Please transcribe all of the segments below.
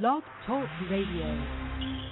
Blog Talk Radio.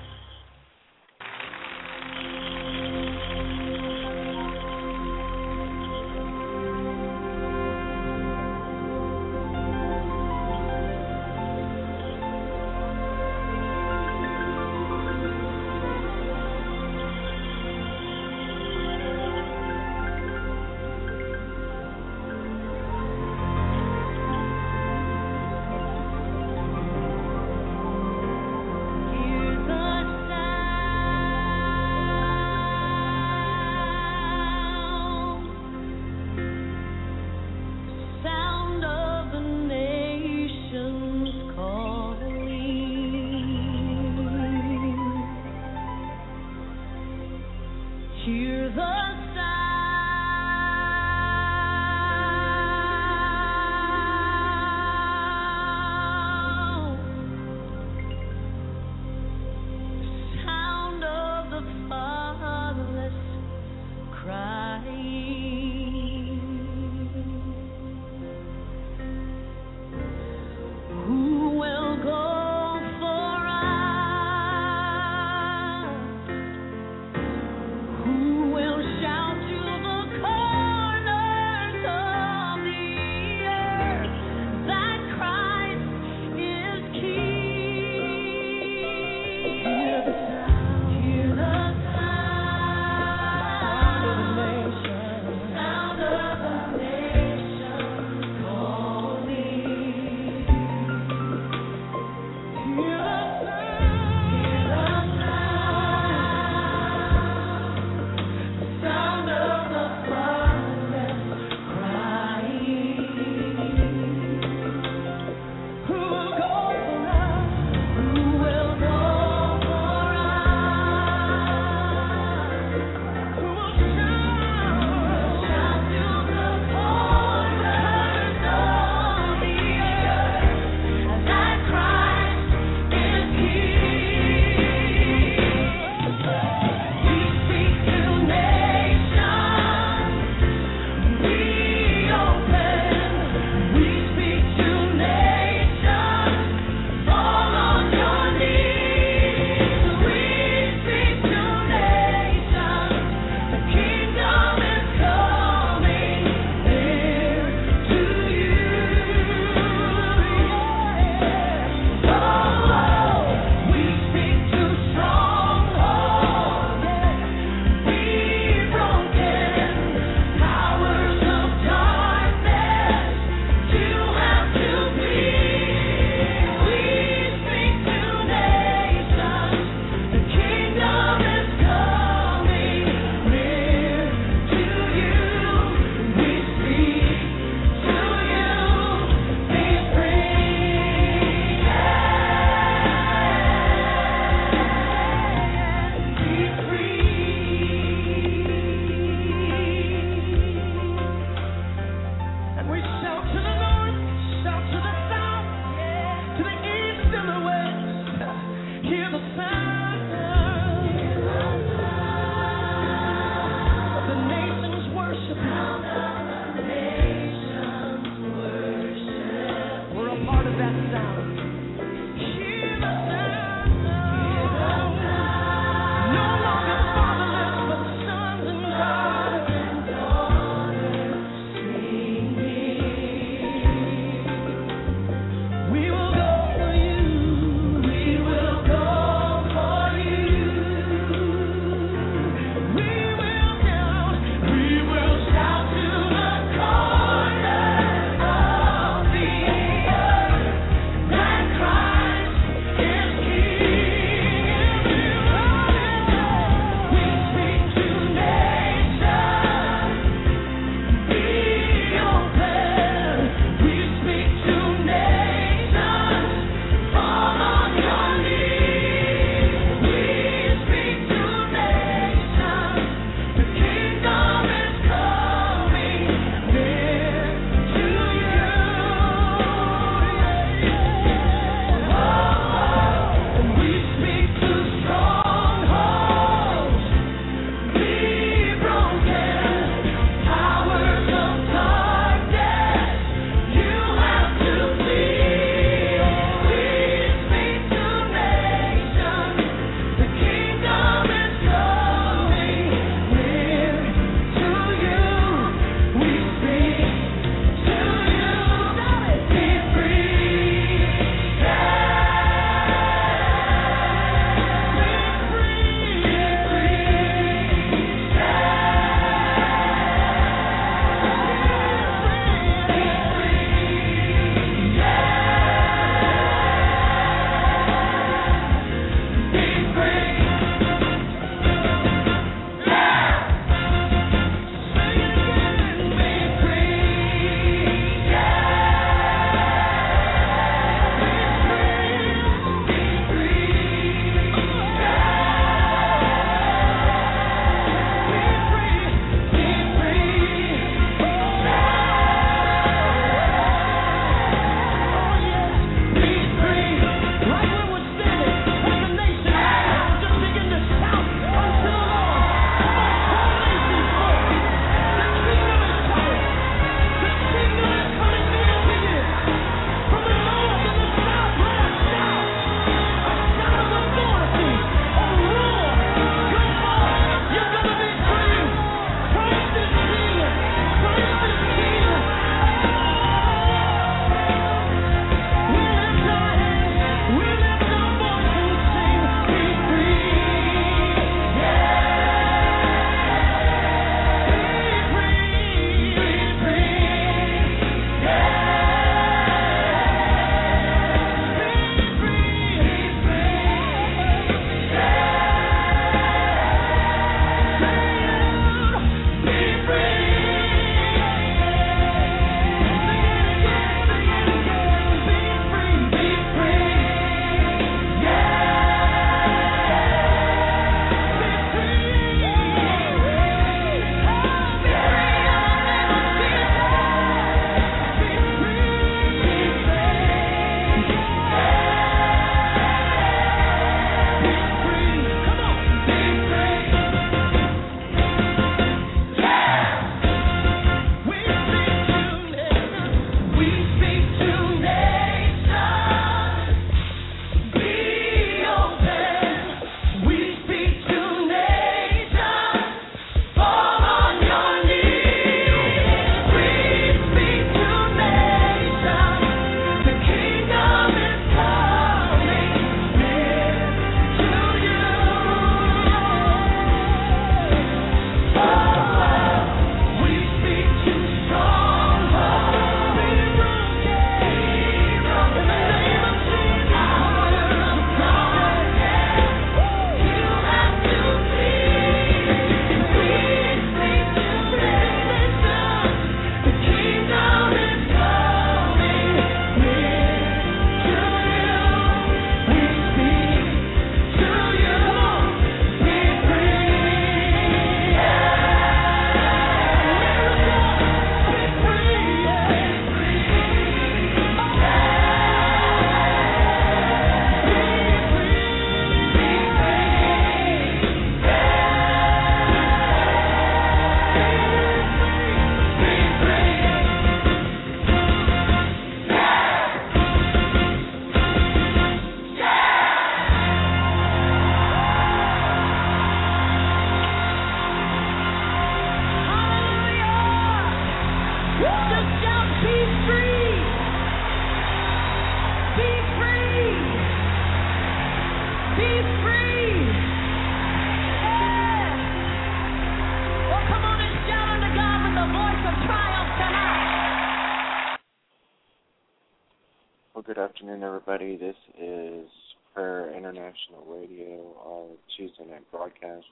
Everybody. This is Prayer International Radio, our Tuesday night broadcast.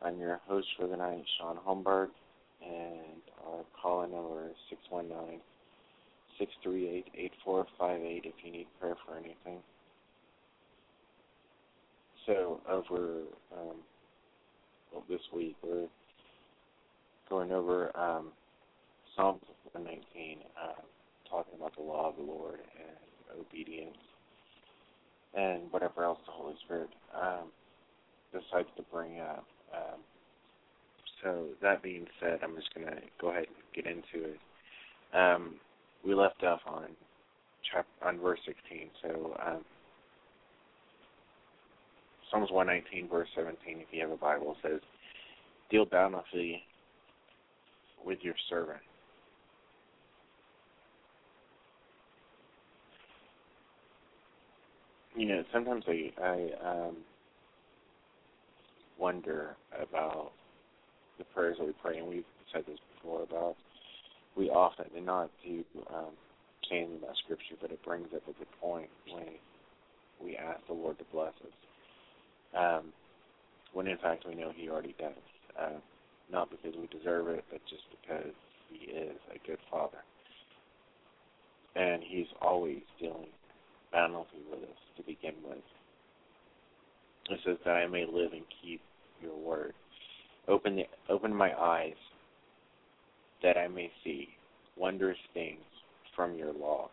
I'm your host for the night, Shaun Holmberg, and our call number is 619 638 8458 if you need prayer for anything. So, over um, well, this week, we're going over um, Psalms 119. Uh, talking about the law of the Lord obedience and whatever else the Holy Spirit um, decides to bring up. Um, so that being said, I'm just going to go ahead and get into it. Um, we left off on chapter on verse 16. So um, Psalms 119, verse 17, if you have a Bible, says, "Deal bountifully with your servant." You know, sometimes I I um, wonder about the prayers that we pray, and we've said this before about we often do not do um, anything about scripture, but it brings up a good point when we ask the Lord to bless us. Um, when in fact we know He already does, uh, not because we deserve it, but just because He is a good Father, and He's always dealing bountifully with us to begin with. It says that I may live and keep your word. Open the open my eyes that I may see wondrous things from your law.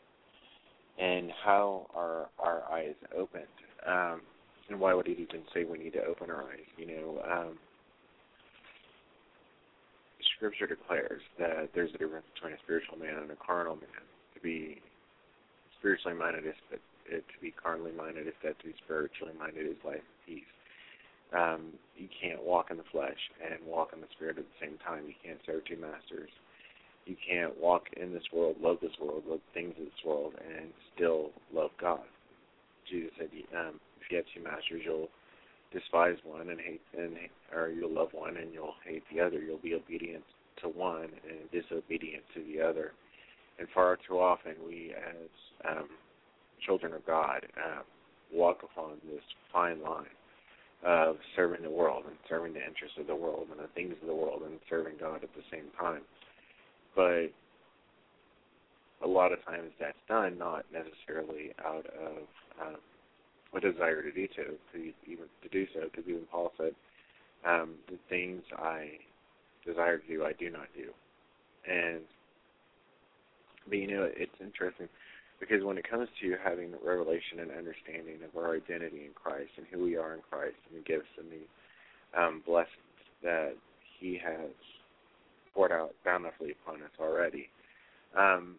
And how are our eyes opened? Um, and why would it even say we need to open our eyes? You know, um, Scripture declares that there's a difference between a spiritual man and a carnal man. To be spiritually minded is but it to be carnally minded, if that to be spiritually minded is life and peace. Um, you can't walk in the flesh and walk in the spirit at the same time. You can't serve two masters. You can't walk in this world, love this world, love things of this world, and still love God. Jesus said, um, if you have two masters, you'll despise one and hate, and or you'll love one and you'll hate the other. You'll be obedient to one and disobedient to the other. And far too often, we as um, children of God uh, walk upon this fine line of serving the world and serving the interests of the world and the things of the world and serving God at the same time. But a lot of times that's done not necessarily out of um, a desire to do so, to even to do so, because even Paul said, um, "The things I desire to do, I do not do." And but you know, it's interesting because when it comes to having revelation and understanding of our identity in Christ and who we are in Christ and the gifts and the um, blessings that He has poured out bountifully upon us already, um,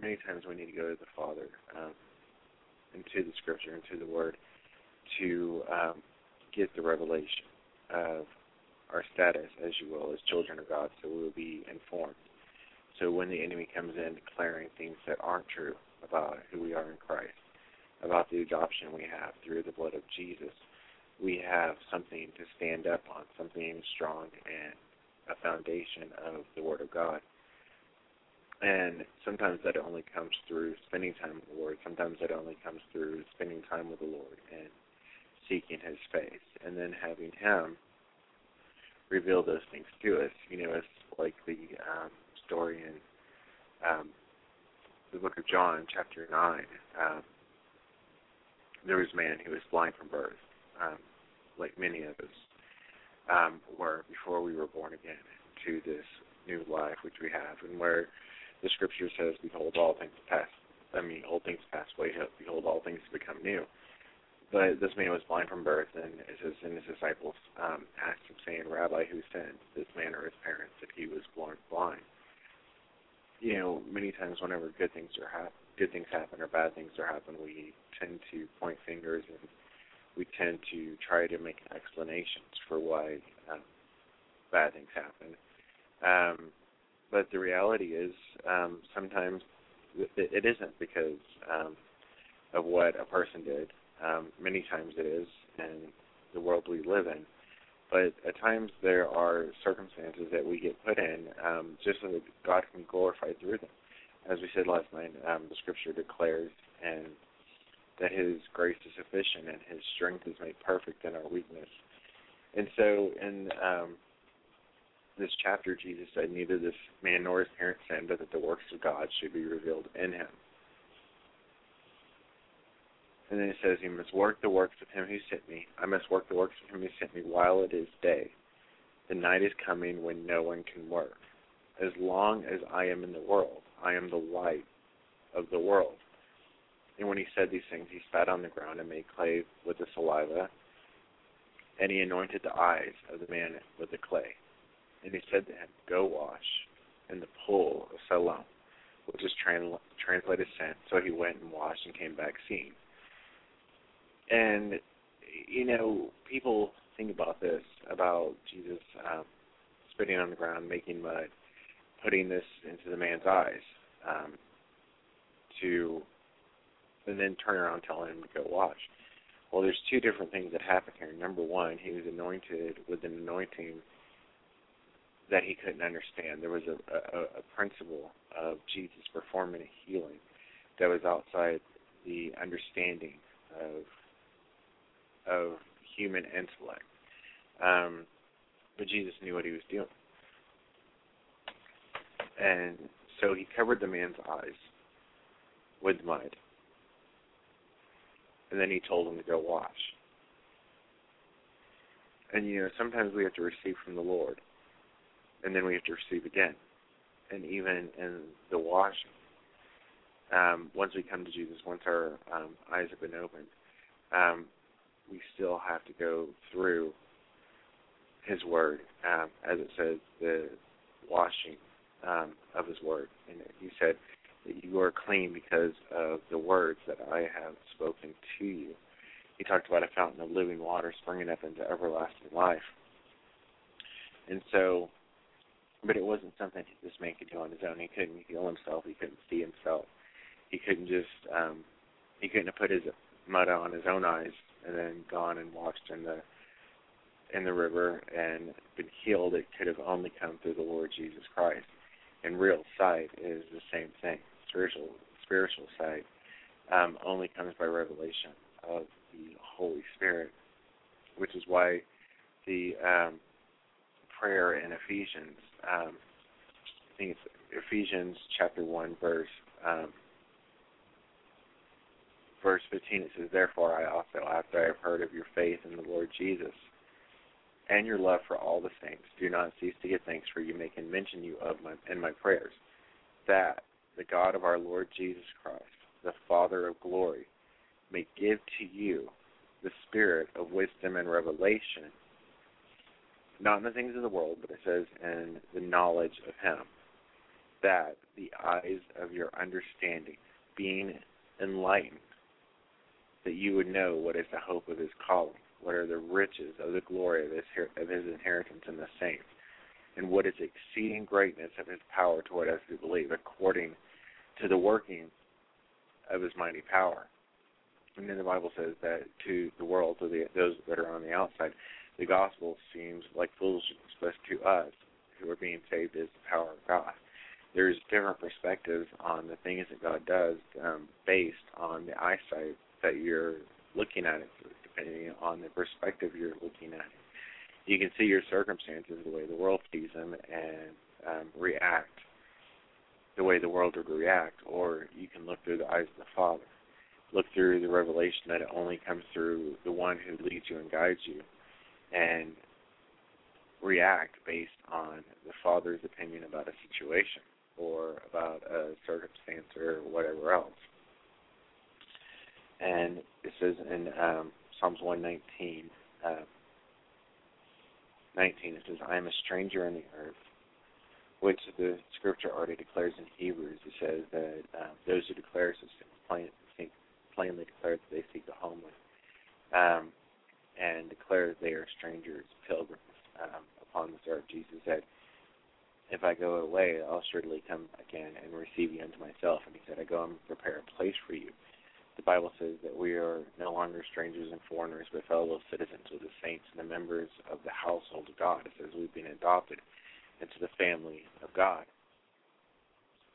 many times we need to go to the Father, um, into the Scripture, into the Word, to um, get the revelation of our status, as you will, as children of God, so we will be informed. So when the enemy comes in declaring things that aren't true, about who we are in Christ, about the adoption we have through the blood of Jesus, we have something to stand up on, something strong and a foundation of the Word of God. And sometimes that only comes through spending time with the Lord. Sometimes that only comes through spending time with the Lord and seeking His face, and then having Him reveal those things to us. You know, it's like the um, story in um, the book of John, chapter 9, um, there was a man who was blind from birth, um, like many of us um, were before we were born again to this new life which we have, and where the scripture says, Behold, all things pass. I mean, old things pass away. Behold, all things become new. But this man was blind from birth, and his, and his disciples um, asked him, saying, Rabbi, who sinned, this man or his parents, that he was born blind? You know, many times whenever good things are hap- good things happen or bad things are happen, we tend to point fingers and we tend to try to make explanations for why um, bad things happen. Um, but the reality is, um, sometimes it, it isn't because um, of what a person did. Um, many times it is, in the world we live in but at times there are circumstances that we get put in um, just so that God can be glorified through them. As we said last night, um, the Scripture declares and that His grace is sufficient and His strength is made perfect in our weakness. And so, in um, this chapter, Jesus said, Neither this man nor his parents sinned, but that the works of God should be revealed in him. And then it says, You must work the works of him who sent me. I must work the works of him who sent me while it is day. The night is coming when no one can work. As long as I am in the world, I am the light of the world. And when he said these things, he spat on the ground and made clay with the saliva, and he anointed the eyes of the man with the clay. And he said to him, Go wash in the pool of Siloam, which is translated sent. So he went and washed and came back seeing. And, you know, people think about this, about Jesus um, spitting on the ground, making mud, putting this into the man's eyes, um, to, and then turn around telling him to go wash. Well, there's two different things that happen here. Number one, he was anointed with an anointing that he couldn't understand. There was a, a, a principle of Jesus performing a healing that was outside the understanding of of human intellect. Um, but Jesus knew what he was doing. And so he covered the man's eyes with mud. And then he told him to go wash. And you know, sometimes we have to receive from the Lord and then we have to receive again. And even in the washing, um, once we come to Jesus, once our um, eyes have been opened, um, we still have to go through His Word, um, as it says, the washing um, of His Word. And He said that you are clean because of the words that I have spoken to you. He talked about a fountain of living water springing up into everlasting life. And so but it wasn't something this man could do on his own. He couldn't heal himself. He couldn't see himself. He couldn't just um he couldn't have put his mud on his own eyes and then gone and washed in the in the river and been healed. It could have only come through the Lord Jesus Christ. And real sight is the same thing. Spiritual spiritual sight um, only comes by revelation of the Holy Spirit, which is why the um, prayer in Ephesians um, I think it's Ephesians chapter one verse um, verse fifteen. It says, "Therefore I also, after I have heard of your faith in the Lord Jesus." And your love for all the saints, do not cease to give thanks for you, making mention you of my in my prayers, that the God of our Lord Jesus Christ, the Father of glory, may give to you the spirit of wisdom and revelation not in the things of the world, but it says in the knowledge of Him, that the eyes of your understanding being enlightened, that you would know what is the hope of His calling, what are the riches of the glory of His, of his inheritance in the saints, and what is the exceeding greatness of His power toward us who believe, according to the working of His mighty power. And then the Bible says that to the world, to the, those that are on the outside, the gospel seems like foolishness, but to us who are being saved is the power of God. There's different perspectives on the things that God does um, based on the eyesight that you're looking at it, depending on the perspective you're looking at it. You can see your circumstances the way the world sees them and um, react the way the world would react, or you can look through the eyes of the Father. Look through the revelation that it only comes through the one who leads you and guides you and react based on the father's opinion about a situation or about a circumstance or whatever else. And it says in um, Psalms 119, uh, 19, it says, I am a stranger on the earth, which the scripture already declares in Hebrews. It says that uh, those who declare so plain, plainly declare that they seek the homeland. Um, and declare that they are strangers, pilgrims um, upon this earth. Jesus said, If I go away, I'll surely come again and receive you unto myself. And he said, I go and prepare a place for you. The Bible says that we are no longer strangers and foreigners, but fellow citizens with the saints and the members of the household of God. It says we've been adopted into the family of God.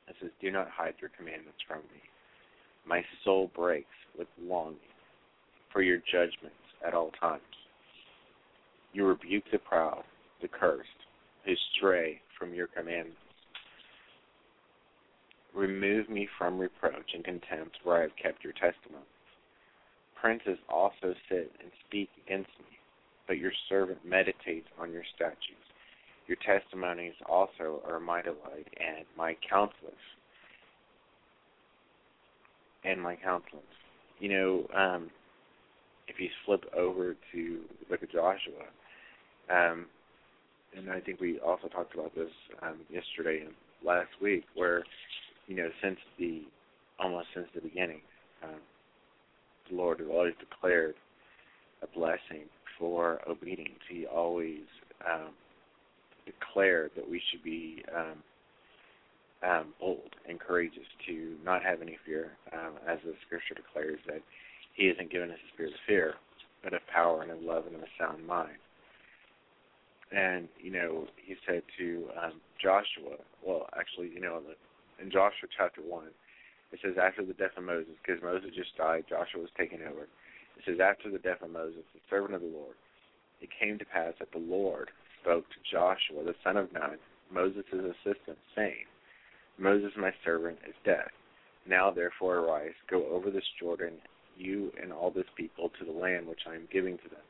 It says, Do not hide your commandments from me. My soul breaks with longing for your judgments at all times. You rebuke the proud, the cursed, who stray from your commandments. Remove me from reproach and contempt where I have kept your testimonies. Princes also sit and speak against me, but your servant meditates on your statutes. Your testimonies also are my delight and my counselors. And my counselors. You know, um, if you flip over to book of Joshua, um, and I think we also talked about this um, yesterday and last week, where you know since the almost since the beginning, um, the Lord has always declared a blessing for obedience. He always um, declared that we should be um, um, bold and courageous to not have any fear, um, as the Scripture declares that He hasn't given us a spirit of fear, but of power and of love and of a sound mind. And you know, He said to um, Joshua, well, actually, you know, in Joshua chapter one, it says after the death of Moses, because Moses just died, Joshua was taken over. It says after the death of Moses, the servant of the Lord, it came to pass that the Lord spoke to Joshua, the son of Nun, Moses' assistant, saying, Moses, my servant, is dead. Now therefore arise, go over this Jordan, you and all this people, to the land which I am giving to them,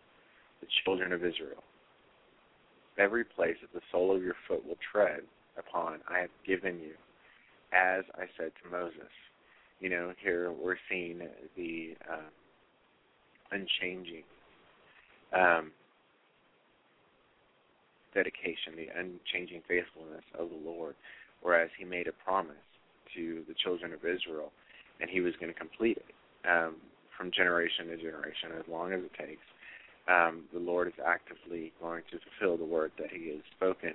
the children of Israel. Every place that the sole of your foot will tread upon, I have given you, as I said to Moses. You know, here we're seeing the uh, unchanging um, dedication, the unchanging faithfulness of the Lord, whereas He made a promise to the children of Israel, and He was going to complete it um, from generation to generation, as long as it takes. Um, the Lord is actively going to fulfill the word that He has spoken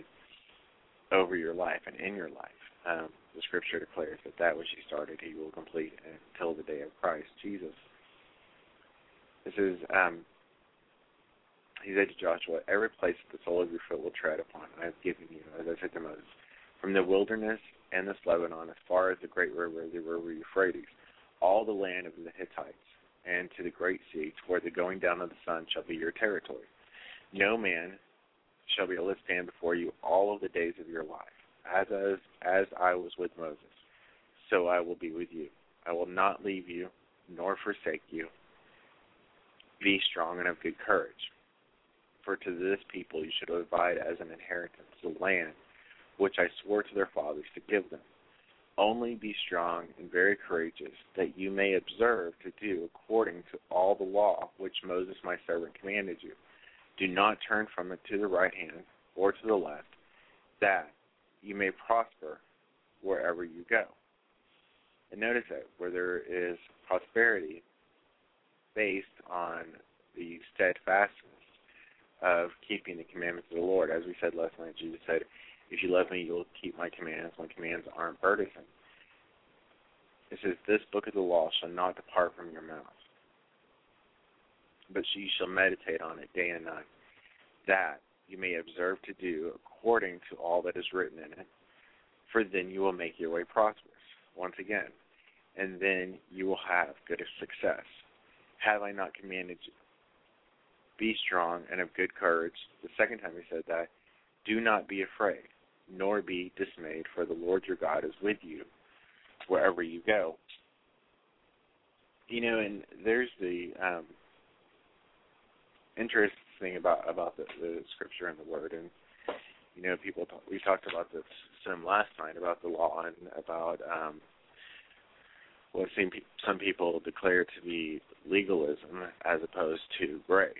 over your life and in your life. Um, the Scripture declares that that which He started, He will complete until the day of Christ Jesus. This is um, he said to Joshua, Every place that the sole of your foot will tread upon, I have given you, as I said to Moses, from the wilderness and this Lebanon, as far as the great river, the river Euphrates, all the land of the Hittites, and to the great sea, toward the going down of the sun, shall be your territory. No man shall be able to stand before you all of the days of your life. As, as, as I was with Moses, so I will be with you. I will not leave you, nor forsake you. Be strong and of good courage for to this people you should divide as an inheritance the land which I swore to their fathers to give them. Only be strong and very courageous, that you may observe to do according to all the law which Moses my servant commanded you. Do not turn from it to the right hand or to the left, that you may prosper wherever you go. And notice that where there is prosperity based on the steadfastness of keeping the commandments of the Lord. As we said last night, Jesus said, If you love me, you'll keep my commands. My commands aren't burdensome. It says, This book of the law shall not depart from your mouth, but you shall meditate on it day and night, that you may observe to do according to all that is written in it. For then you will make your way prosperous. Once again, and then you will have good success. Have I not commanded you? Be strong and of good courage. The second time he said that, do not be afraid, nor be dismayed, for the Lord your God is with you wherever you go. You know, and there's the um, interesting thing about about the, the scripture and the word, and you know, people talk, we talked about this some last night about the law and about um, what some some people declare to be legalism as opposed to grace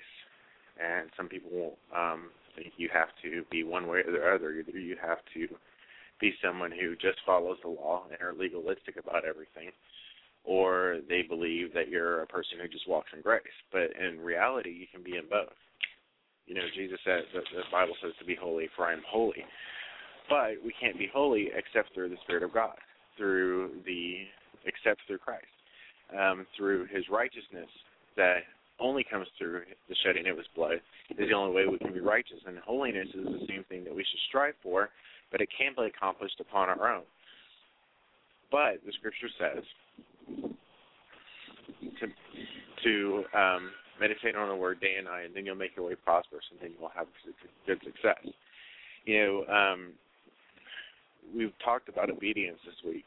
and some people um, think you have to be one way or the other. Either you have to be someone who just follows the law and are legalistic about everything, or they believe that you're a person who just walks in grace. But in reality, you can be in both. You know, Jesus says that the Bible says to be holy, for I am holy. But we can't be holy except through the Spirit of God, through the except through Christ, um, through His righteousness that only comes through the shedding of his blood is the only way we can be righteous. And holiness is the same thing that we should strive for, but it can't be accomplished upon our own. But the scripture says to to um, meditate on the word day and night, and then you'll make your way prosperous, and then you'll have good success. You know, um, we've talked about obedience this week,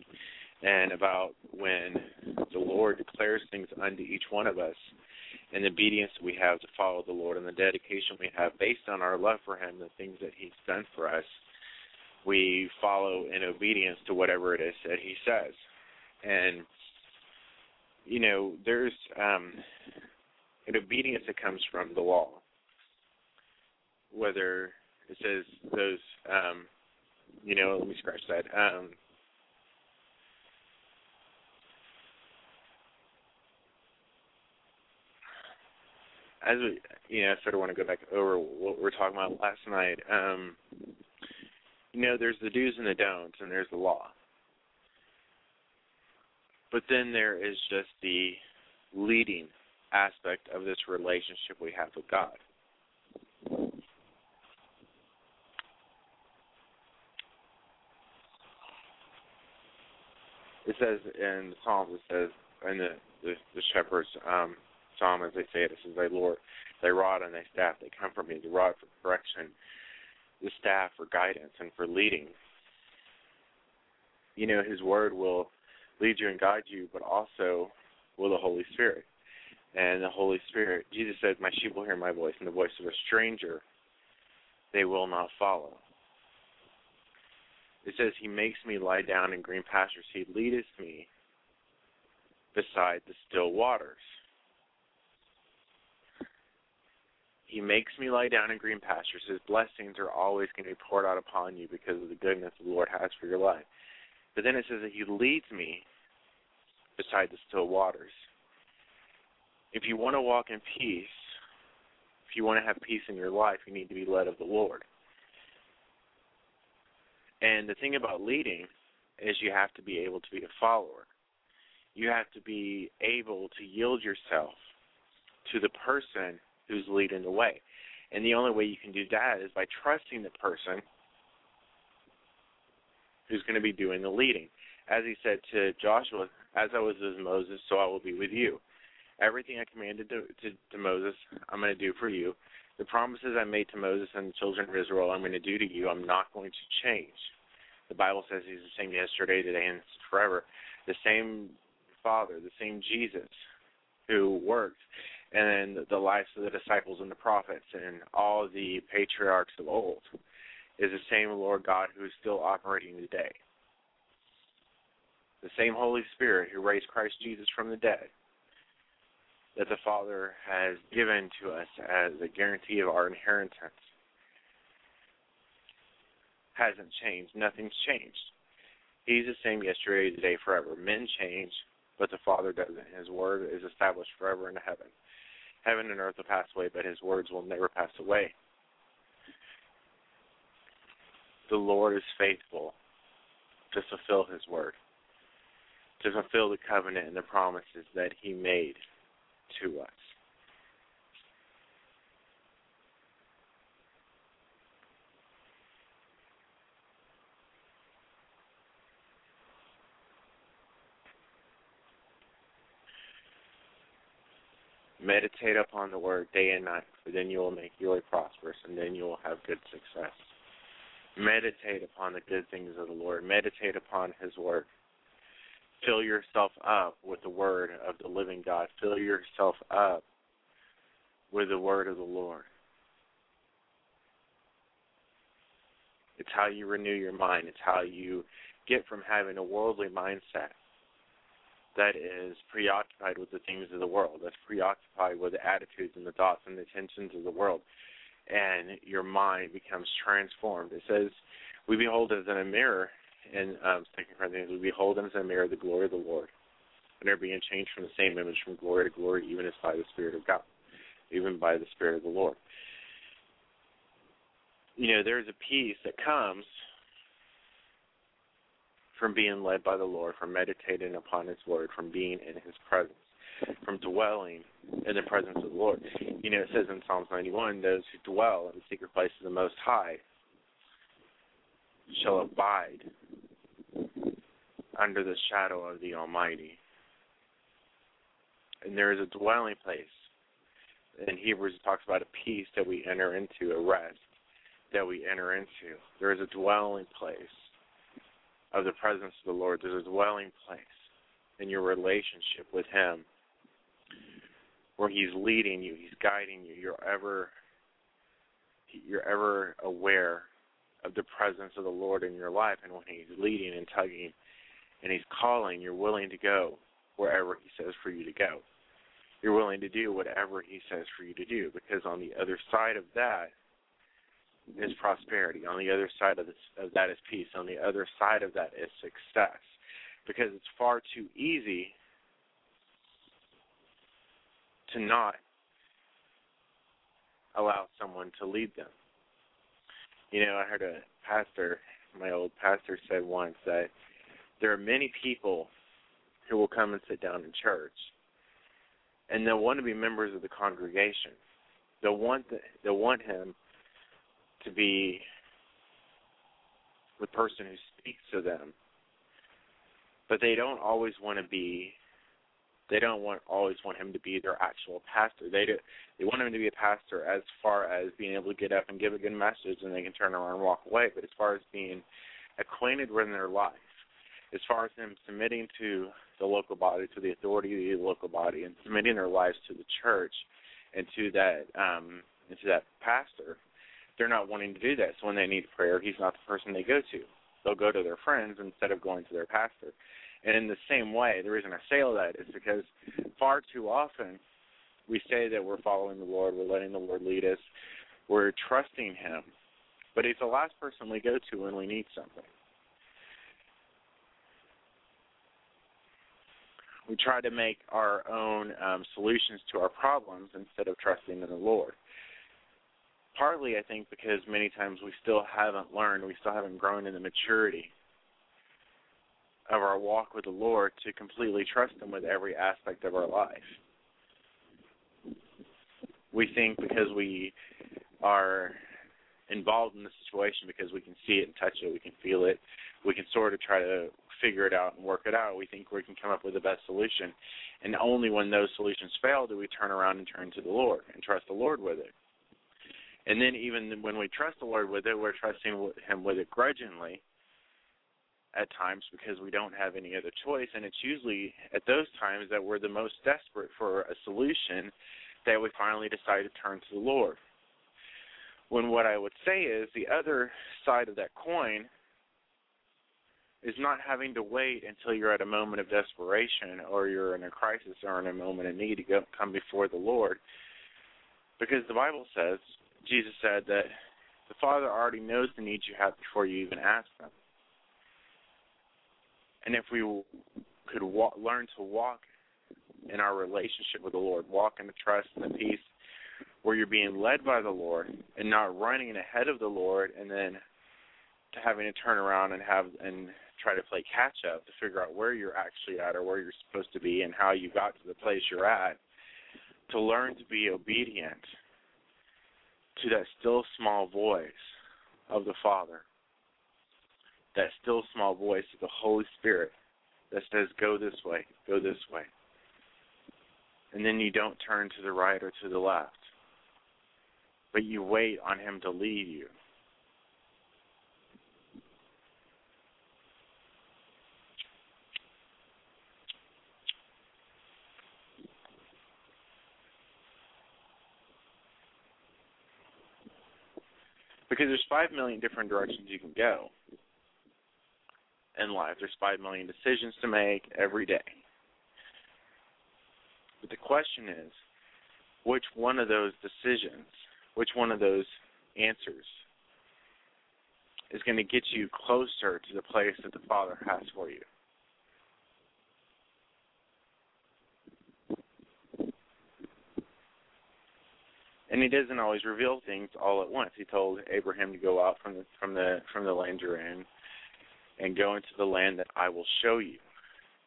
and about when the Lord declares things unto each one of us, and the obedience we have to follow the Lord, and the dedication we have based on our love for Him, the things that He's done for us. We follow in obedience to whatever it is that He says, and you know, there's um, an obedience that comes from the law. Whether it says those, um, you know, let me scratch that. Um, as we, you know, I sort of want to go back over what we were talking about last night. Um, you know, there's the do's and the don'ts, and there's the law. But then there is just the leading aspect of this relationship we have with God. It says in the Psalms, it says in the the, the shepherds um, psalm, as they say it, it says, "Thy Lord, Thy rod and Thy staff, they come comfort me. The rod for correction, the staff for guidance and for leading." You know, His Word will lead you and guide you, but also will the Holy Spirit. And the Holy Spirit, Jesus said, My sheep will hear my voice, and the voice of a stranger they will not follow. It says, He makes me lie down in green pastures. He leadeth me beside the still waters. He makes me lie down in green pastures. His blessings are always going to be poured out upon you because of the goodness the Lord has for your life. But then it says that He leads me beside the still waters. If you want to walk in peace, if you want to have peace in your life, you need to be led of the Lord. And the thing about leading is you have to be able to be a follower. You have to be able to yield yourself to the person who's leading the way. And the only way you can do that is by trusting the person who's going to be doing the leading. As he said to Joshua, as I was with Moses, so I will be with you. Everything I commanded to, to, to Moses, I'm going to do for you. The promises I made to Moses and the children of Israel, I'm going to do to you. I'm not going to change. The Bible says He's the same yesterday, today, and forever. The same Father, the same Jesus, who worked, and the lives of the disciples and the prophets and all the patriarchs of old, is the same Lord God who is still operating today. The same Holy Spirit who raised Christ Jesus from the dead that the Father has given to us as a guarantee of our inheritance hasn't changed. Nothing's changed. He's the same yesterday, today, forever. Men change, but the Father doesn't. His word is established forever in heaven. Heaven and earth will pass away, but his words will never pass away. The Lord is faithful to fulfill his word, to fulfill the covenant and the promises that he made to us. Meditate upon the word day and night, for then you will make your way prosperous, and then you will have good success. Meditate upon the good things of the Lord. Meditate upon His word. Fill yourself up with the word of the living God. Fill yourself up with the word of the Lord. It's how you renew your mind. It's how you get from having a worldly mindset that is preoccupied with the things of the world, that's preoccupied with the attitudes and the thoughts and the intentions of the world, and your mind becomes transformed. It says, We behold as in a mirror in um, Second Corinthians, we behold as in a mirror the glory of the Lord, and are being changed from the same image from glory to glory, even as by the Spirit of God, even by the Spirit of the Lord. You know, there's a peace that comes from being led by the Lord, from meditating upon His Word, from being in His presence, from dwelling in the presence of the Lord. You know, it says in Psalms 91, those who dwell in the secret place of the Most High shall abide under the shadow of the Almighty. And there is a dwelling place. In Hebrews, it talks about a peace that we enter into, a rest that we enter into. There is a dwelling place of the presence of the Lord. There's a dwelling place in your relationship with Him where He's leading you, He's guiding you. You're ever you're ever aware of the presence of the Lord in your life, and when He's leading and tugging and He's calling, you're willing to go wherever He says for you to go. You're willing to do whatever He says for you to do, because on the other side of that is prosperity. On the other side of, this, of that is peace. On the other side of that is success, because it's far too easy to not allow someone to lead them. You know, I heard a pastor, my old pastor said once that there are many people who will come and sit down in church and they'll want to be members of the congregation. They'll want the, they'll want him to be the person who speaks to them. But they don't always want to be they don't want always want him to be their actual pastor. They do, they want him to be a pastor as far as being able to get up and give a good message and they can turn around and walk away. But as far as being acquainted with their life, as far as them submitting to the local body, to the authority of the local body, and submitting their lives to the church and to that um, and to that pastor, they're not wanting to do that. So when they need prayer, he's not the person they go to. They'll go to their friends instead of going to their pastor. And in the same way, the reason I say all that is because far too often we say that we're following the Lord, we're letting the Lord lead us, we're trusting Him, but He's the last person we go to when we need something. We try to make our own um, solutions to our problems instead of trusting in the Lord. Partly, I think, because many times we still haven't learned, we still haven't grown in the maturity of our walk with the Lord to completely trust Him with every aspect of our life. We think because we are involved in the situation, because we can see it and touch it, we can feel it, we can sort of try to figure it out and work it out. We think we can come up with the best solution. And only when those solutions fail do we turn around and turn to the Lord and trust the Lord with it. And then even when we trust the Lord with it, we're trusting Him with it grudgingly at times because we don't have any other choice. And it's usually at those times that we're the most desperate for a solution that we finally decide to turn to the Lord. When what I would say is the other side of that coin is not having to wait until you're at a moment of desperation or you're in a crisis or in a moment of need to go, come before the Lord. Because the Bible says, Jesus said that the Father already knows the needs you have before you even ask them. And if we could walk, learn to walk in our relationship with the Lord, walk in the trust and the peace where you're being led by the Lord and not running ahead of the Lord and then having to turn around and have and try to play catch up to figure out where you're actually at or where you're supposed to be and how you got to the place you're at to learn to be obedient to that still small voice of the Father that still small voice of the Holy Spirit that says, Go this way, go this way. And then you don't turn to the right or to the left, but you wait on Him to lead you. Because there's five million different directions you can go in life. There's five million decisions to make every day. But the question is, which one of those decisions, which one of those answers is going to get you closer to the place that the Father has for you? And he doesn't always reveal things all at once. He told Abraham to go out from the from the from the land you're in and go into the land that I will show you.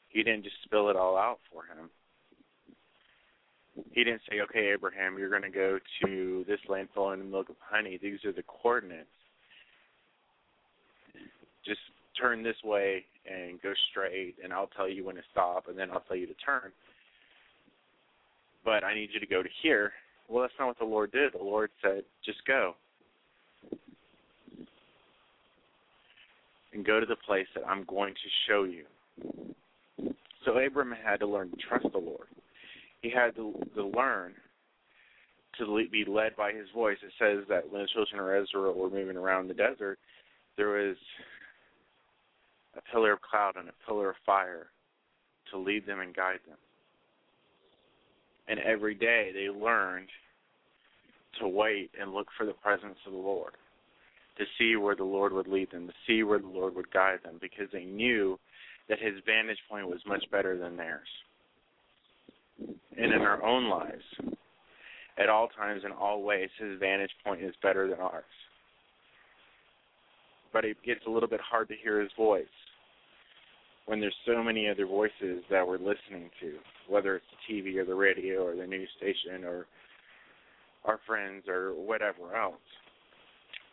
He didn't just spill it all out for him. He didn't say, okay, Abraham, you're to go to this land flowing in milk of honey. These are the coordinates. Just turn this way and go straight, and I'll tell you when to stop, and then I'll tell you to turn. but I need you to go to here. Well, that's not what the Lord did. The Lord said, just go. And go to the place that I'm going to show you. So Abram had to learn to trust the Lord. He had to, to learn to be led by his voice. It says that when the children of Israel were moving around the desert, there was a pillar of cloud and a pillar of fire to lead them and guide them. And every day they learned to wait and look for the presence of the Lord, to see where the Lord would lead them, to see where the Lord would guide them, because they knew that his vantage point was much better than theirs. And in our own lives, at all times, in all ways, his vantage point is better than ours. But it gets a little bit hard to hear his voice when there's so many other voices that we're listening to, whether it's the TV or the radio or the news station or our friends or whatever else.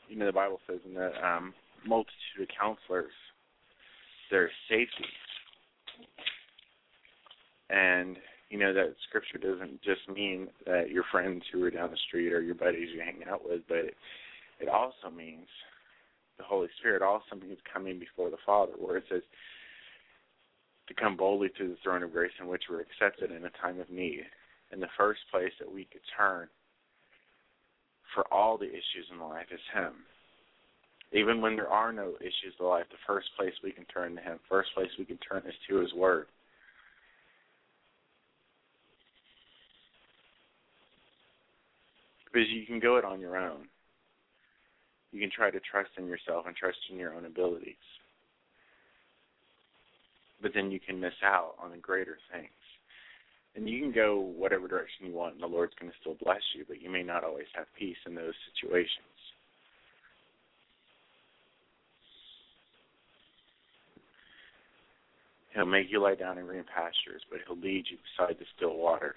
You know, the Bible says in the um, multitude of counselors, there's safety. And you know that scripture doesn't just mean that your friends who are down the street or your buddies you hang out with, but it, it also means the Holy Spirit also means coming before the Father, where it says to come boldly to the throne of grace in which we're accepted in a time of need. And the first place that we could turn for all the issues in life is Him. Even when there are no issues in life, the first place we can turn to Him, first place we can turn is to His Word. Because you can go it on your own. You can try to trust in yourself and trust in your own abilities. But then you can miss out on the greater things. And you can go whatever direction you want, and the Lord's going to still bless you, but you may not always have peace in those situations. He'll make you lie down in green pastures, but he'll lead you beside the still waters.